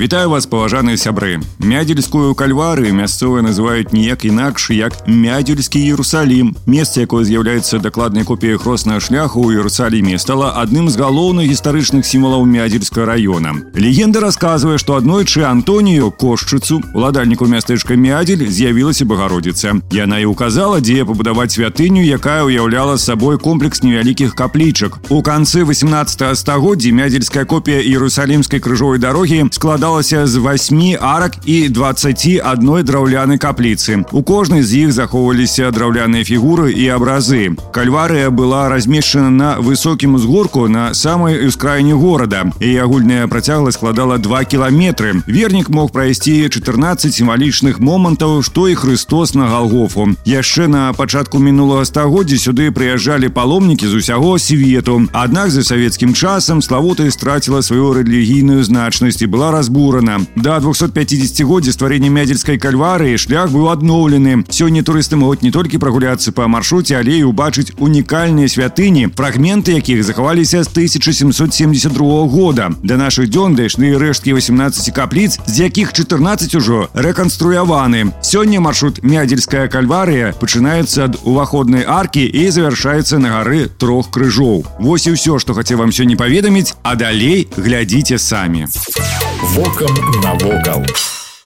Вітаю вас паважаныя сябры мядзельскую кальварыю мясцовыя называюць ніяк інакш як мядзельскі Іерусалім месца якое з'яўляецца дакладнай копіяй хроснага шляху ў Іерусаліме стала адным з галоўных гістарычных сімвалаў мядзельска раёна легенда расказвае што аднойчы Антонію кошчыцу уладальніку мястэчка мядзель з'явілася багародзіца яна і указала дзе пабудаваць святыню якая ўяўляла сабой комплекс невялікіх каплічак у канцы 18 стагоддзя мядзельская копія іерусалімскай крыжовай дарогі складала складалася з 8 арак і 21 драўлянай капліцы. У кожнай з іх захоўваліся драўляныя фігуры і абразы. Кальварыя была размешчана на высокім узгорку на самай ускраіне горада. І агульная працягласць складала 2 кіламетры. Вернік мог прайсці 14 сімвалічных момантаў, што і Христос на галгофу. Яшчэ на пачатку мінулага стагоддзя сюды прыязджалі паломнікі з усяго свету. Аднак за савецкім часам славута страціла сваю рэлігійную значнасць і была разб разбурана. Да 250годдзя стварэння мядзельскай кальварыі шлях быў адноўлены. Сёння турысты могуць не толькі прагуляцца па маршруце, але і убачыць унікальныя святыні, фрагменты якіх захаваліся з 1772 года. Да нашых дзён дайшлі рэшткі 18 капліц, з якіх 14 ужо рэканструяваны. Сёння маршрут мядзельская кальварыя пачынаецца ад уваходнай аркі і завяршаецца на гары трох крыжоў. Вось і ўсё, што хацеў вам сёння паведаміць, а далей глядзіце самі. Вокам навокал.